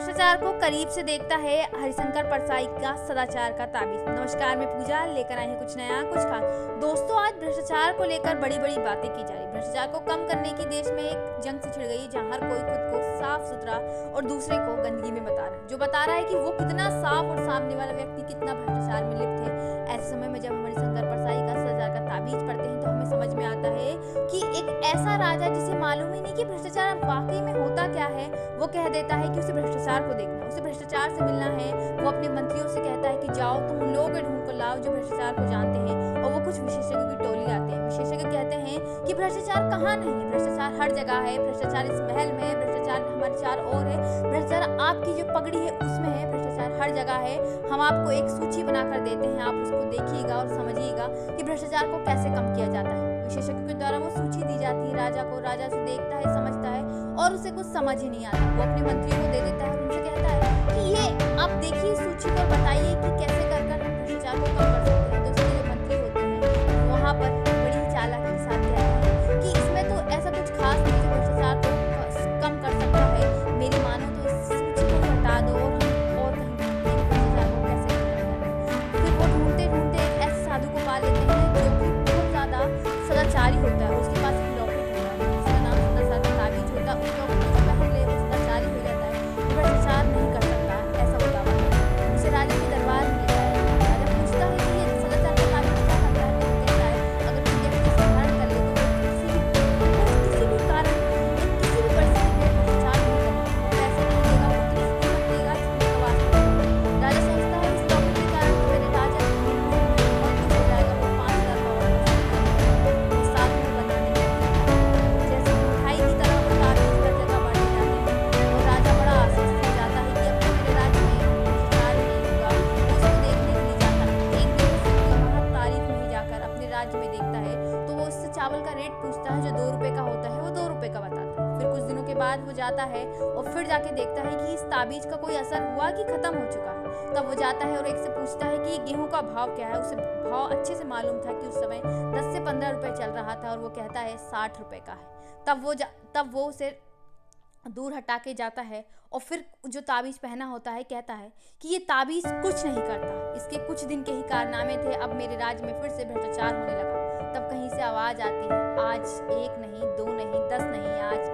भ्रष्टाचार को करीब से देखता है हरिशंकर परसाई का सदाचार का ताबीज नमस्कार, मैं पूजा, लेकर आई हूँ कुछ नया, कुछ खास। दोस्तों, आज भ्रष्टाचार को लेकर बड़ी बड़ी बातें की जा रही भ्रष्टाचार को कम करने की देश में एक जंग से छिड़ गई जहाँ हर कोई खुद को साफ़ सुथरा और दूसरे को गंदगी में बता रहा है। जो बता रहा है कि वो कितना साफ़ और सामने वाला व्यक्ति कितना भ्रष्टाचार में लिप्त है। ऐसे समय में जब हरिशंकर परसाई का सदाचार का ताबीज पढ़ते एक ऐसा राजा जिसे मालूम ही नहीं कि भ्रष्टाचार वाकई में होता क्या है, वो कह देता है कि उसे भ्रष्टाचार को देखना, उसे भ्रष्टाचार से मिलना है। वो अपने मंत्रियों से कहता है कि जाओ तुम लोग ढूंढ लाओ जो भ्रष्टाचार को जानते हैं, और वो कुछ विशेषज्ञों की टोली लाते हैं। विशेषज्ञ कहते हैं कि भ्रष्टाचार कहाँ नहीं है? भ्रष्टाचार हर जगह है, भ्रष्टाचार इस महल में है, भ्रष्टाचार हमारे चार और है। भ्रष्टाचार आपकी जो पगड़ी है, उसमें है। भ्रष्टाचार हर जगह है। हम आपको एक सूची बनाकर देते हैं, आप उसको देखिएगा और समझिएगा कि भ्रष्टाचार को कैसे कम किया जाता है। विशेषज्ञों के द्वारा वो सूची दी जाती है। राजा को राजा से देखता है, समझता है और उसे कुछ समझ ही नहीं आता। वो अपने मंत्री को दे देता है और उनसे कहता है कि ये चावल का रेट पूछता है जो दो रुपए का होता है, वो दो रुपए का बताता है। फिर कुछ दिनों के बाद वो जाता है और फिर जाके देखता है कि इस ताबीज का कोई असर हुआ कि खत्म हो चुका है। तब वो जाता है और एक से पूछता है कि गेहूँ का भाव क्या है? उसे भाव अच्छे से मालूम था कि उस समय दस से पंद्रह रुपए चल रहा था और वो कहता है साठ रुपए का है। तब वो तब वो उसे दूर हटा के जाता है और फिर जो ताबीज पहना होता है, कहता है कि ये ताबीज कुछ नहीं करता। इसके कुछ दिन के ही कारनामे थे। अब मेरे राज्य में फिर से भ्रष्टाचार होने लगा। तब कहीं से आवाज़ आती है आज एक नहीं दो नहीं दस नहीं आज